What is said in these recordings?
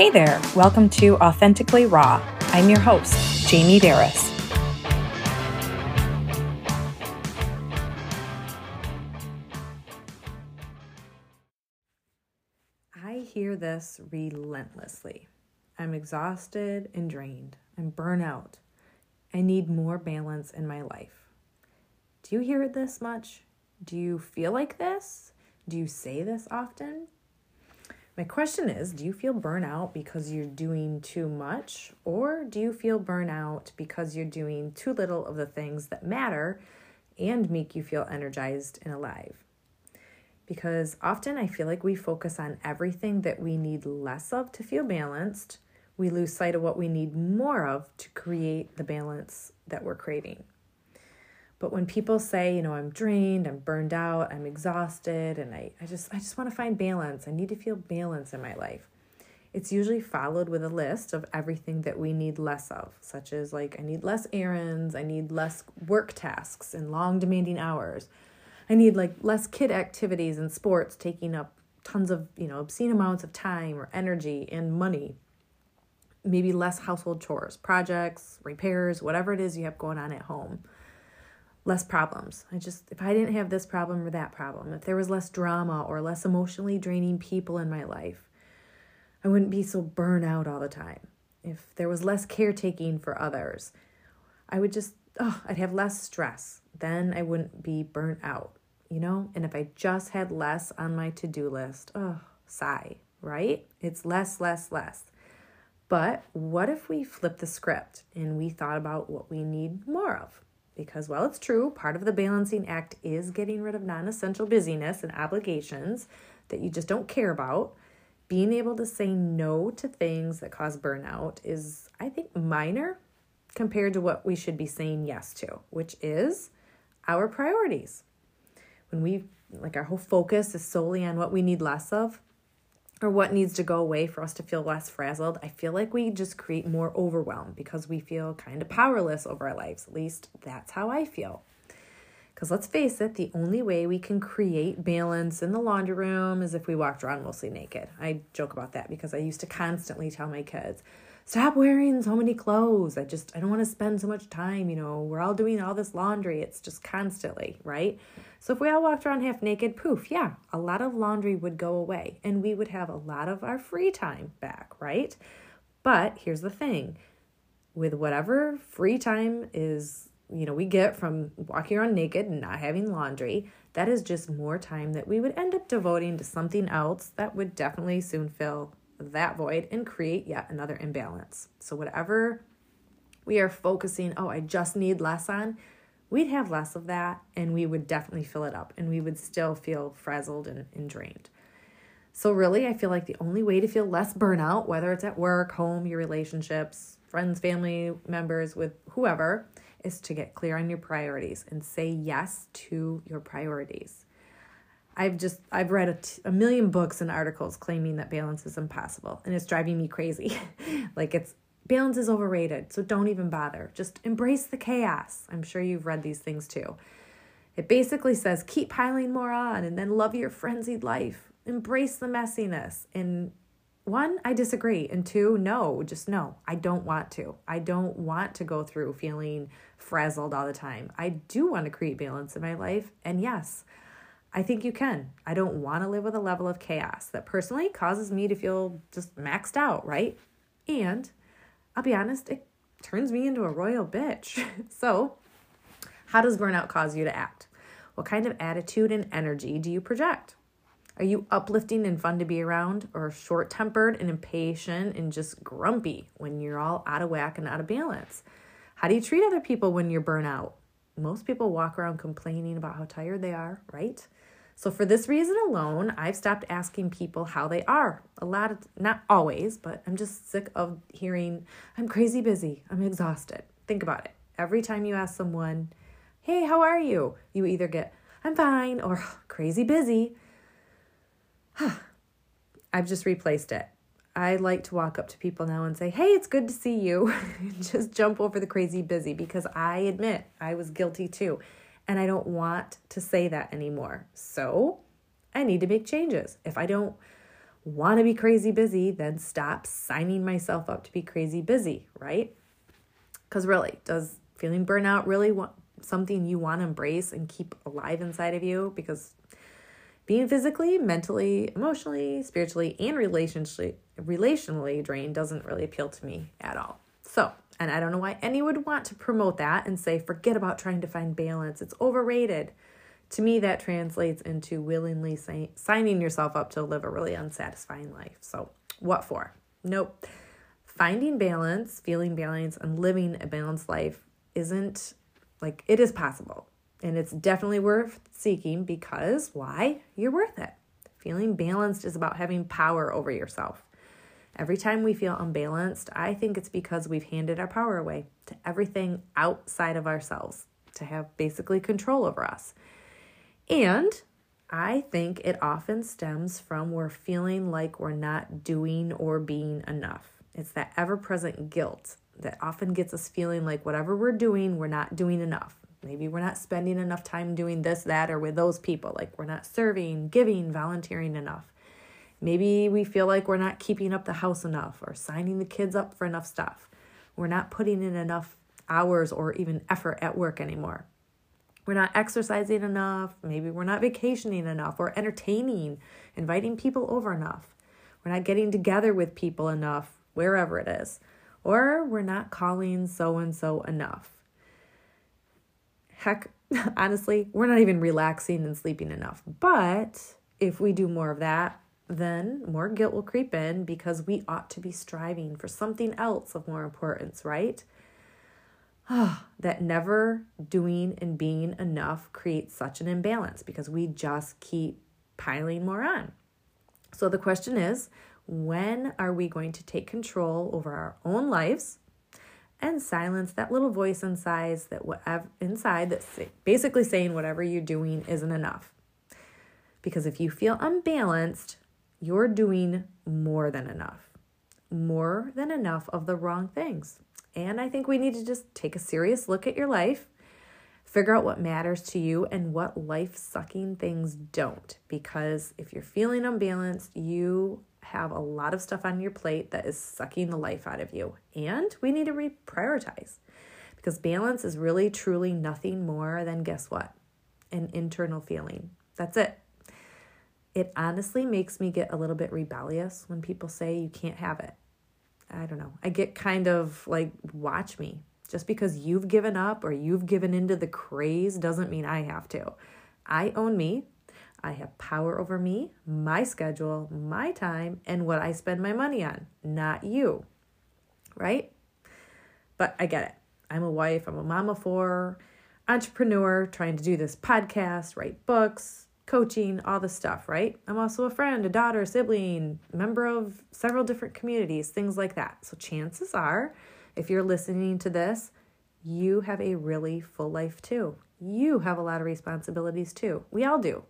Hey there, welcome to Authentically Raw. I'm your host, Jamie Berris. I hear this relentlessly. I'm exhausted and drained. I'm burnout. I need more balance in my life. Do you hear it this much? Do you feel like this? Do you say this often? My question is Do you feel burnout because you're doing too much, or do you feel burnout because you're doing too little of the things that matter and make you feel energized and alive? Because often I feel like we focus on everything that we need less of to feel balanced. We lose sight of what we need more of to create the balance that we're craving. But when people say, you know, I'm drained, I'm burned out, I'm exhausted, and I, I just I just want to find balance. I need to feel balance in my life. It's usually followed with a list of everything that we need less of, such as like I need less errands, I need less work tasks and long demanding hours. I need like less kid activities and sports taking up tons of, you know, obscene amounts of time or energy and money. Maybe less household chores, projects, repairs, whatever it is you have going on at home less problems. I just, if I didn't have this problem or that problem, if there was less drama or less emotionally draining people in my life, I wouldn't be so burnt out all the time. If there was less caretaking for others, I would just, oh, I'd have less stress. Then I wouldn't be burnt out, you know? And if I just had less on my to do list, oh, sigh, right? It's less, less, less. But what if we flip the script and we thought about what we need more of? Because while it's true, part of the balancing act is getting rid of non essential busyness and obligations that you just don't care about. Being able to say no to things that cause burnout is, I think, minor compared to what we should be saying yes to, which is our priorities. When we, like, our whole focus is solely on what we need less of, or what needs to go away for us to feel less frazzled, I feel like we just create more overwhelm because we feel kind of powerless over our lives. At least that's how I feel. Because let's face it, the only way we can create balance in the laundry room is if we walked around mostly naked. I joke about that because I used to constantly tell my kids, stop wearing so many clothes. I just, I don't want to spend so much time. You know, we're all doing all this laundry. It's just constantly, right? So if we all walked around half naked, poof, yeah, a lot of laundry would go away and we would have a lot of our free time back, right? But here's the thing with whatever free time is, you know, we get from walking around naked and not having laundry, that is just more time that we would end up devoting to something else that would definitely soon fill that void and create yet another imbalance. So, whatever we are focusing, oh, I just need less on, we'd have less of that and we would definitely fill it up and we would still feel frazzled and, and drained. So, really, I feel like the only way to feel less burnout, whether it's at work, home, your relationships, friends, family members, with whoever, is to get clear on your priorities and say yes to your priorities. I've just I've read a, t- a million books and articles claiming that balance is impossible and it's driving me crazy. like it's Balance is overrated, so don't even bother. Just embrace the chaos. I'm sure you've read these things too. It basically says keep piling more on and then love your frenzied life. Embrace the messiness. And one, I disagree. And two, no, just no. I don't want to. I don't want to go through feeling frazzled all the time. I do want to create balance in my life. And yes, I think you can. I don't want to live with a level of chaos that personally causes me to feel just maxed out, right? And I'll be honest, it turns me into a royal bitch. so, how does burnout cause you to act? What kind of attitude and energy do you project? Are you uplifting and fun to be around, or short tempered and impatient and just grumpy when you're all out of whack and out of balance? How do you treat other people when you're burnout? Most people walk around complaining about how tired they are, right? So, for this reason alone, I've stopped asking people how they are. A lot of, not always, but I'm just sick of hearing, I'm crazy busy, I'm exhausted. Think about it. Every time you ask someone, hey, how are you? You either get, I'm fine, or crazy busy. I've just replaced it. I like to walk up to people now and say, Hey, it's good to see you. just jump over the crazy busy because I admit I was guilty too and I don't want to say that anymore. So I need to make changes. If I don't want to be crazy busy, then stop signing myself up to be crazy busy, right? Because really, does feeling burnout really want something you want to embrace and keep alive inside of you? Because being physically, mentally, emotionally, spiritually, and relationally relationally drained doesn't really appeal to me at all. So, and I don't know why anyone would want to promote that and say, forget about trying to find balance. It's overrated. To me, that translates into willingly say, signing yourself up to live a really unsatisfying life. So, what for? Nope. Finding balance, feeling balance, and living a balanced life isn't like it is possible. And it's definitely worth seeking because why? You're worth it. Feeling balanced is about having power over yourself. Every time we feel unbalanced, I think it's because we've handed our power away to everything outside of ourselves to have basically control over us. And I think it often stems from we're feeling like we're not doing or being enough. It's that ever present guilt that often gets us feeling like whatever we're doing, we're not doing enough. Maybe we're not spending enough time doing this, that, or with those people. Like we're not serving, giving, volunteering enough. Maybe we feel like we're not keeping up the house enough or signing the kids up for enough stuff. We're not putting in enough hours or even effort at work anymore. We're not exercising enough. Maybe we're not vacationing enough or entertaining, inviting people over enough. We're not getting together with people enough, wherever it is. Or we're not calling so and so enough. Heck, honestly, we're not even relaxing and sleeping enough. But if we do more of that, then more guilt will creep in because we ought to be striving for something else of more importance, right? that never doing and being enough creates such an imbalance because we just keep piling more on. So the question is when are we going to take control over our own lives and silence that little voice inside that whatever inside that's basically saying whatever you're doing isn't enough? Because if you feel unbalanced, you're doing more than enough, more than enough of the wrong things. And I think we need to just take a serious look at your life, figure out what matters to you and what life sucking things don't. Because if you're feeling unbalanced, you have a lot of stuff on your plate that is sucking the life out of you. And we need to reprioritize because balance is really, truly nothing more than guess what? An internal feeling. That's it it honestly makes me get a little bit rebellious when people say you can't have it. I don't know. I get kind of like, watch me. Just because you've given up or you've given into the craze doesn't mean I have to. I own me. I have power over me, my schedule, my time, and what I spend my money on, not you. Right? But I get it. I'm a wife, I'm a mom of four, entrepreneur, trying to do this podcast, write books, coaching, all the stuff, right? I'm also a friend, a daughter, a sibling, member of several different communities, things like that. So chances are, if you're listening to this, you have a really full life too. You have a lot of responsibilities too. We all do.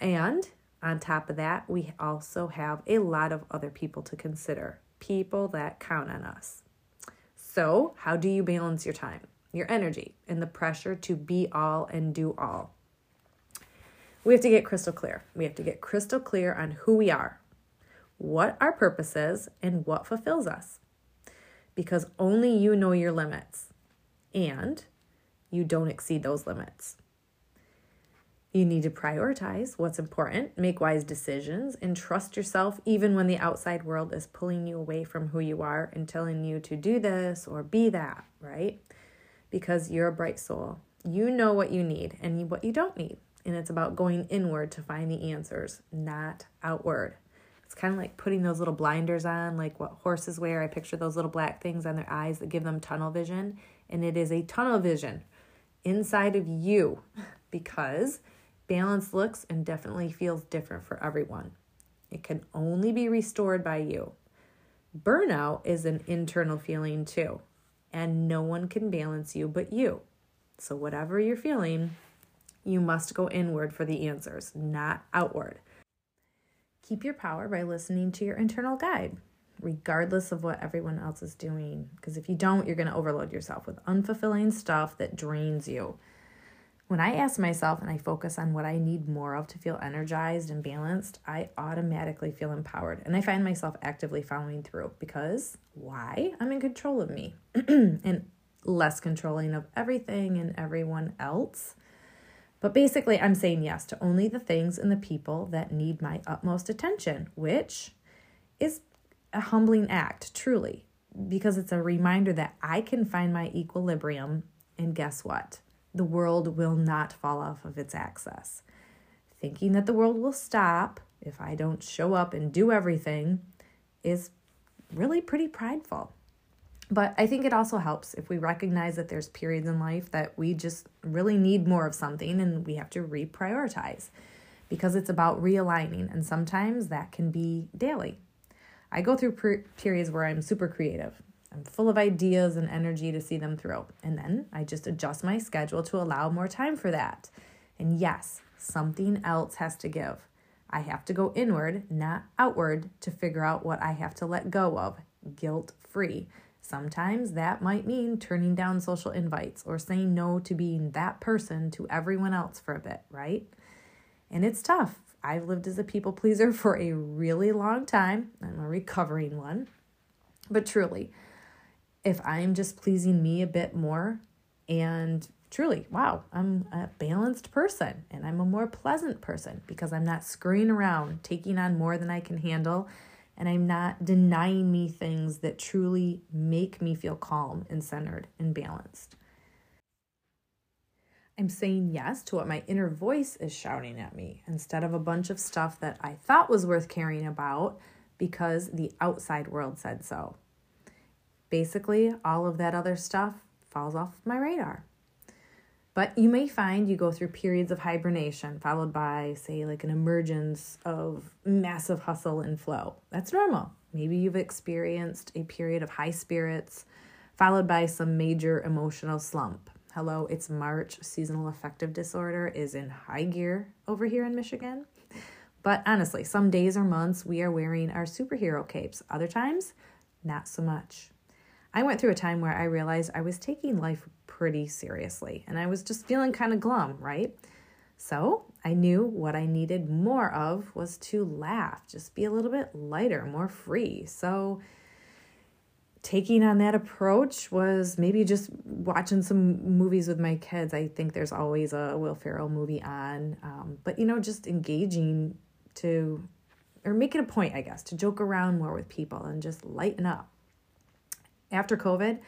And on top of that, we also have a lot of other people to consider, people that count on us. So, how do you balance your time, your energy, and the pressure to be all and do all? We have to get crystal clear. We have to get crystal clear on who we are, what our purpose is, and what fulfills us. Because only you know your limits and you don't exceed those limits. You need to prioritize what's important, make wise decisions, and trust yourself even when the outside world is pulling you away from who you are and telling you to do this or be that, right? Because you're a bright soul. You know what you need and what you don't need and it's about going inward to find the answers, not outward. It's kind of like putting those little blinders on, like what horses wear. I picture those little black things on their eyes that give them tunnel vision, and it is a tunnel vision inside of you because balance looks and definitely feels different for everyone. It can only be restored by you. Burnout is an internal feeling too, and no one can balance you but you. So, whatever you're feeling, you must go inward for the answers, not outward. Keep your power by listening to your internal guide, regardless of what everyone else is doing. Because if you don't, you're going to overload yourself with unfulfilling stuff that drains you. When I ask myself and I focus on what I need more of to feel energized and balanced, I automatically feel empowered and I find myself actively following through because why? I'm in control of me and less controlling of everything and everyone else. But basically, I'm saying yes to only the things and the people that need my utmost attention, which is a humbling act, truly, because it's a reminder that I can find my equilibrium. And guess what? the world will not fall off of its axis. Thinking that the world will stop if I don't show up and do everything is really pretty prideful. But I think it also helps if we recognize that there's periods in life that we just really need more of something and we have to reprioritize because it's about realigning, and sometimes that can be daily. I go through per- periods where I'm super creative I'm full of ideas and energy to see them through. And then I just adjust my schedule to allow more time for that. And yes, something else has to give. I have to go inward, not outward, to figure out what I have to let go of, guilt free. Sometimes that might mean turning down social invites or saying no to being that person to everyone else for a bit, right? And it's tough. I've lived as a people pleaser for a really long time. I'm a recovering one. But truly, if I'm just pleasing me a bit more and truly, wow, I'm a balanced person and I'm a more pleasant person because I'm not scurrying around taking on more than I can handle and I'm not denying me things that truly make me feel calm and centered and balanced. I'm saying yes to what my inner voice is shouting at me instead of a bunch of stuff that I thought was worth caring about because the outside world said so basically all of that other stuff falls off my radar. But you may find you go through periods of hibernation, followed by, say, like an emergence of massive hustle and flow. That's normal. Maybe you've experienced a period of high spirits, followed by some major emotional slump. Hello, it's March. Seasonal affective disorder is in high gear over here in Michigan. But honestly, some days or months we are wearing our superhero capes, other times, not so much. I went through a time where I realized I was taking life pretty seriously and I was just feeling kind of glum, right? So I knew what I needed more of was to laugh, just be a little bit lighter, more free. So taking on that approach was maybe just watching some movies with my kids. I think there's always a Will Ferrell movie on, um, but you know, just engaging to, or make it a point, I guess, to joke around more with people and just lighten up. After COVID,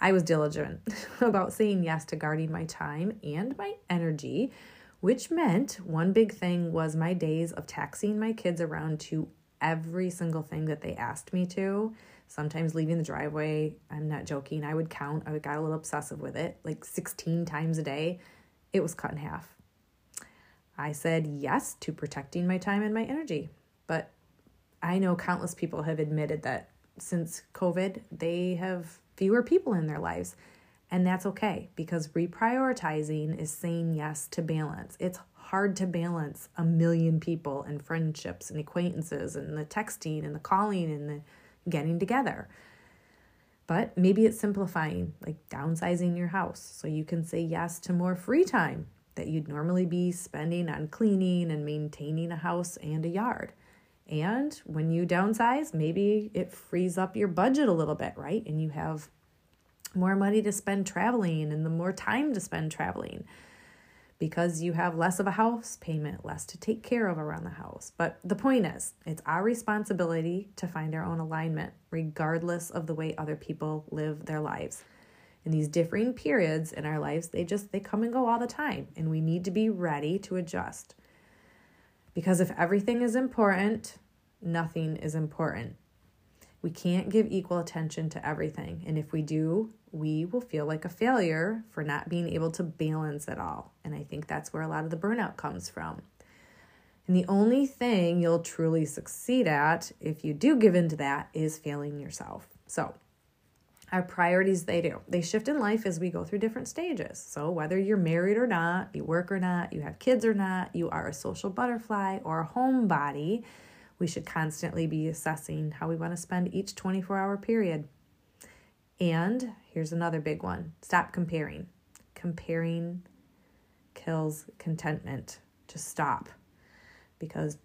I was diligent about saying yes to guarding my time and my energy, which meant one big thing was my days of taxiing my kids around to every single thing that they asked me to. Sometimes leaving the driveway, I'm not joking, I would count, I got a little obsessive with it, like 16 times a day. It was cut in half. I said yes to protecting my time and my energy, but I know countless people have admitted that since COVID, they have fewer people in their lives. And that's okay because reprioritizing is saying yes to balance. It's hard to balance a million people and friendships and acquaintances and the texting and the calling and the getting together. But maybe it's simplifying, like downsizing your house so you can say yes to more free time that you'd normally be spending on cleaning and maintaining a house and a yard. And when you downsize, maybe it frees up your budget a little bit, right? And you have more money to spend traveling and the more time to spend traveling because you have less of a house payment, less to take care of around the house. But the point is, it's our responsibility to find our own alignment, regardless of the way other people live their lives. In these differing periods in our lives, they just they come and go all the time, and we need to be ready to adjust. Because if everything is important, nothing is important. We can't give equal attention to everything. And if we do, we will feel like a failure for not being able to balance it all. And I think that's where a lot of the burnout comes from. And the only thing you'll truly succeed at if you do give into that is failing yourself. So, our priorities they do they shift in life as we go through different stages so whether you're married or not you work or not you have kids or not you are a social butterfly or a homebody we should constantly be assessing how we want to spend each 24 hour period and here's another big one stop comparing comparing kills contentment. Just stop. Because,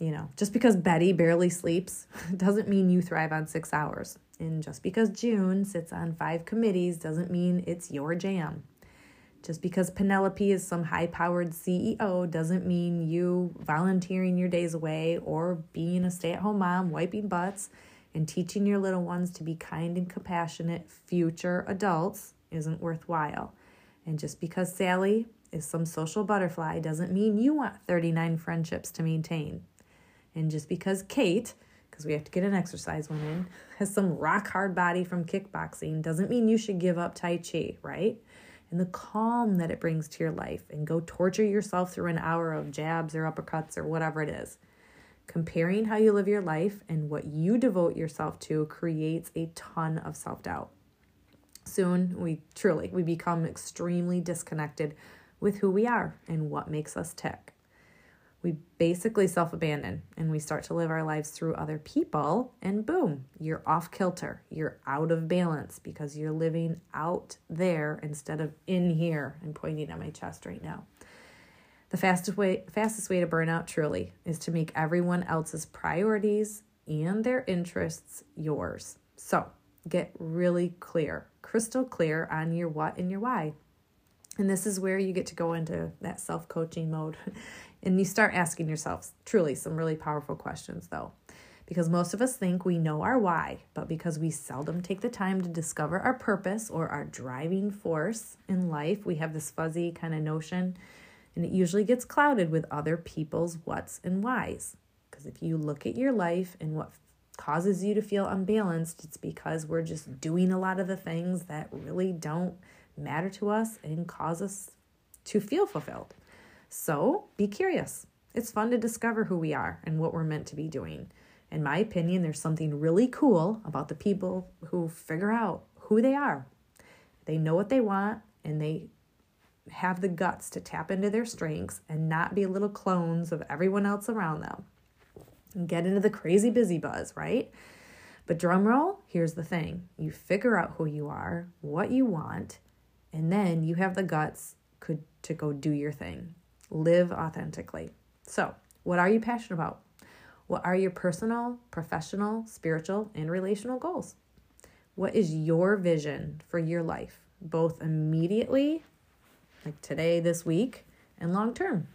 you know, just because Betty barely sleeps doesn't mean you thrive on six hours. And just because June sits on five committees doesn't mean it's your jam. Just because Penelope is some high powered CEO doesn't mean you volunteering your days away or being a stay at home mom, wiping butts, and teaching your little ones to be kind and compassionate future adults isn't worthwhile. And just because Sally is some social butterfly doesn't mean you want 39 friendships to maintain. And just because Kate, because we have to get an exercise one in, has some rock hard body from kickboxing doesn't mean you should give up Tai Chi, right? and the calm that it brings to your life and go torture yourself through an hour of jabs or uppercuts or whatever it is. Comparing how you live your life and what you devote yourself to creates a ton of self doubt. Soon, we truly we become extremely disconnected with who we are and what makes us tick we basically self abandon and we start to live our lives through other people, and boom, you're off kilter. You're out of balance because you're living out there instead of in here and pointing at my chest right now. The fastest way, fastest way to burn out truly is to make everyone else's priorities and their interests yours. So get really clear, crystal clear on your what and your why. And this is where you get to go into that self coaching mode And you start asking yourself truly some really powerful questions, though. Because most of us think we know our why, but because we seldom take the time to discover our purpose or our driving force in life, we have this fuzzy kind of notion, and it usually gets clouded with other people's what's and whys. Because if you look at your life and what causes you to feel unbalanced, it's because we're just doing a lot of the things that really don't matter to us and cause us to feel fulfilled. So be curious. It's fun to discover who we are and what we're meant to be doing. In my opinion, there's something really cool about the people who figure out who they are. They know what they want and they have the guts to tap into their strengths and not be little clones of everyone else around them. And get into the crazy busy buzz, right? But drum roll, here's the thing. You figure out who you are, what you want, and then you have the guts could to go do your thing. Live authentically. So, what are you passionate about? What are your personal, professional, spiritual, and relational goals? What is your vision for your life, both immediately, like today, this week, and long term?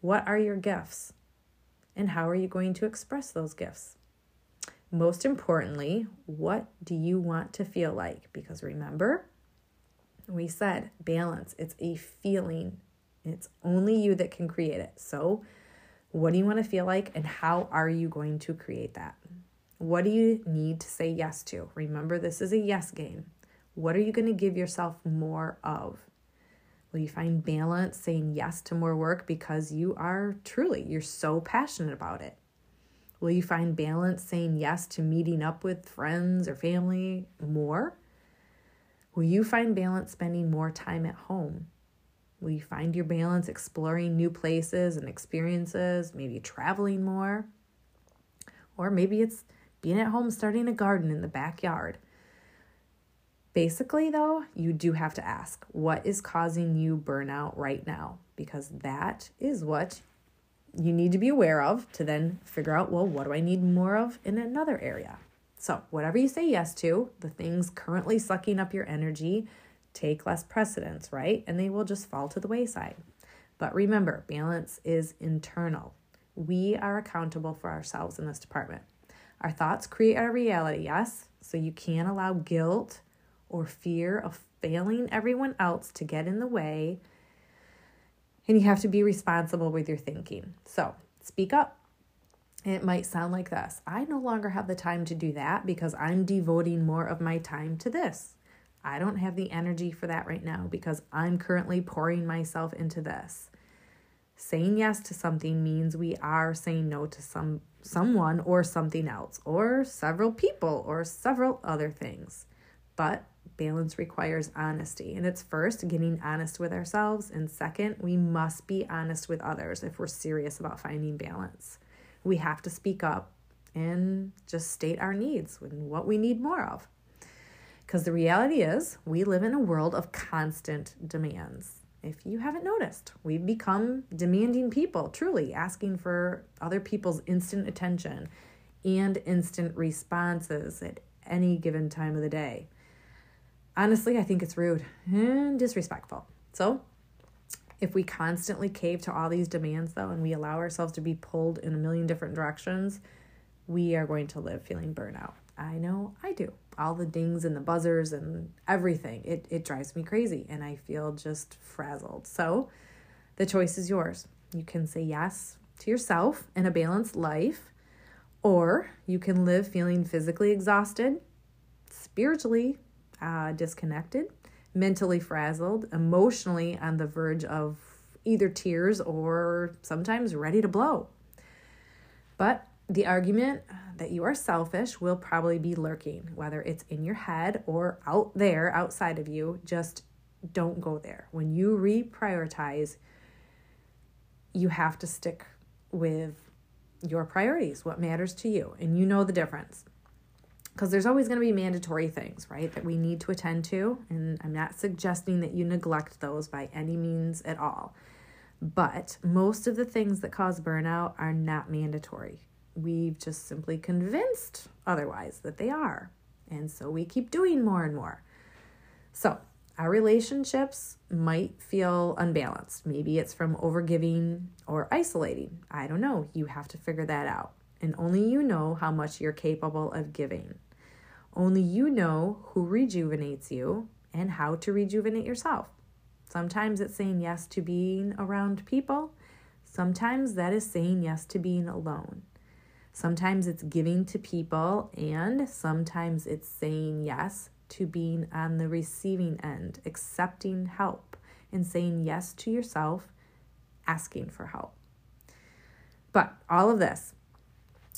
What are your gifts? And how are you going to express those gifts? Most importantly, what do you want to feel like? Because remember, we said balance, it's a feeling, it's only you that can create it. So, what do you want to feel like, and how are you going to create that? What do you need to say yes to? Remember, this is a yes game. What are you going to give yourself more of? Will you find balance saying yes to more work because you are truly, you're so passionate about it? Will you find balance saying yes to meeting up with friends or family more? Will you find balance spending more time at home? Will you find your balance exploring new places and experiences, maybe traveling more? Or maybe it's being at home starting a garden in the backyard. Basically, though, you do have to ask what is causing you burnout right now? Because that is what you need to be aware of to then figure out well, what do I need more of in another area? So, whatever you say yes to, the things currently sucking up your energy, take less precedence, right? And they will just fall to the wayside. But remember, balance is internal. We are accountable for ourselves in this department. Our thoughts create our reality, yes? So you can't allow guilt or fear of failing everyone else to get in the way. And you have to be responsible with your thinking. So speak up. It might sound like this I no longer have the time to do that because I'm devoting more of my time to this. I don't have the energy for that right now because I'm currently pouring myself into this. Saying yes to something means we are saying no to some someone or something else or several people or several other things. But balance requires honesty. And it's first getting honest with ourselves and second, we must be honest with others if we're serious about finding balance. We have to speak up and just state our needs and what we need more of. Because the reality is, we live in a world of constant demands. if you haven't noticed. We've become demanding people, truly asking for other people's instant attention and instant responses at any given time of the day. Honestly, I think it's rude and disrespectful. So, if we constantly cave to all these demands, though, and we allow ourselves to be pulled in a million different directions, we are going to live feeling burnout. I know I do. All the dings and the buzzers and everything. It, it drives me crazy and I feel just frazzled. So the choice is yours. You can say yes to yourself in a balanced life, or you can live feeling physically exhausted, spiritually uh, disconnected, mentally frazzled, emotionally on the verge of either tears or sometimes ready to blow. But the argument uh, that you are selfish will probably be lurking, whether it's in your head or out there, outside of you. Just don't go there. When you reprioritize, you have to stick with your priorities, what matters to you, and you know the difference. Because there's always going to be mandatory things, right, that we need to attend to. And I'm not suggesting that you neglect those by any means at all. But most of the things that cause burnout are not mandatory we've just simply convinced otherwise that they are. And so we keep doing more and more. So our relationships might feel unbalanced. Maybe it's from overgiving or isolating. I don't know. You have to figure that out. And only you know how much you're capable of giving. Only you know who rejuvenates you and how to rejuvenate yourself. Sometimes it's saying yes to being around people. Sometimes that is saying yes to being alone. Sometimes it's giving to people, and sometimes it's saying yes to being on the receiving end, accepting help, and saying yes to yourself, asking for help. But all of this,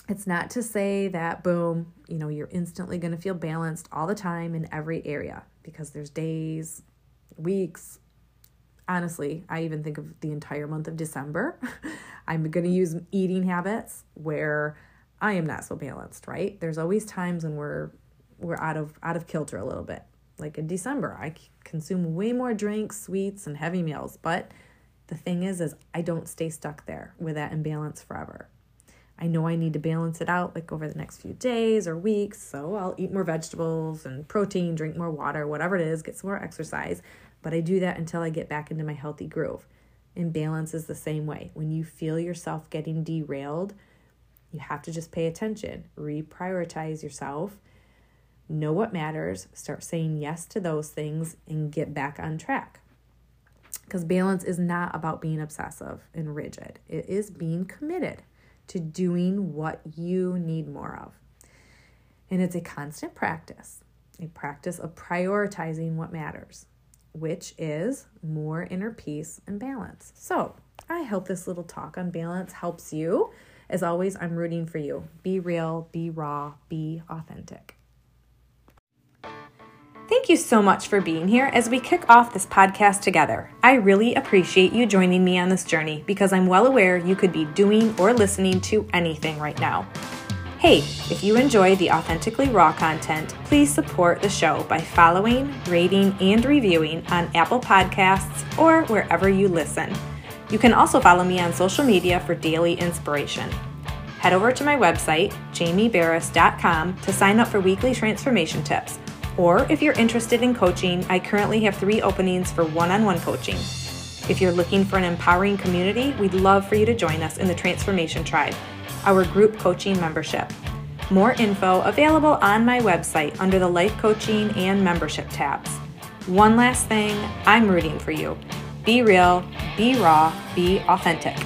it's not to say that, boom, you know, you're instantly going to feel balanced all the time in every area because there's days, weeks, honestly, I even think of the entire month of December. I'm going to use eating habits where I am not so balanced, right? There's always times when we're we're out of out of kilter a little bit. Like in December, I consume way more drinks, sweets, and heavy meals, but the thing is is I don't stay stuck there with that imbalance forever. I know I need to balance it out like over the next few days or weeks, so I'll eat more vegetables and protein, drink more water, whatever it is, get some more exercise, but I do that until I get back into my healthy groove. And balance is the same way. When you feel yourself getting derailed, you have to just pay attention, reprioritize yourself, know what matters, start saying yes to those things, and get back on track. Because balance is not about being obsessive and rigid, it is being committed to doing what you need more of. And it's a constant practice, a practice of prioritizing what matters, which is more inner peace and balance. So, I hope this little talk on balance helps you as always, I'm rooting for you. Be real, be raw, be authentic. Thank you so much for being here as we kick off this podcast together. I really appreciate you joining me on this journey because I'm well aware you could be doing or listening to anything right now. Hey, if you enjoy the authentically raw content, please support the show by following, rating, and reviewing on Apple Podcasts or wherever you listen. You can also follow me on social media for daily inspiration. Head over to my website, jamieberris.com, to sign up for weekly transformation tips. Or if you're interested in coaching, I currently have three openings for one on one coaching. If you're looking for an empowering community, we'd love for you to join us in the Transformation Tribe, our group coaching membership. More info available on my website under the Life Coaching and Membership tabs. One last thing, I'm rooting for you. Be real, be raw, be authentic.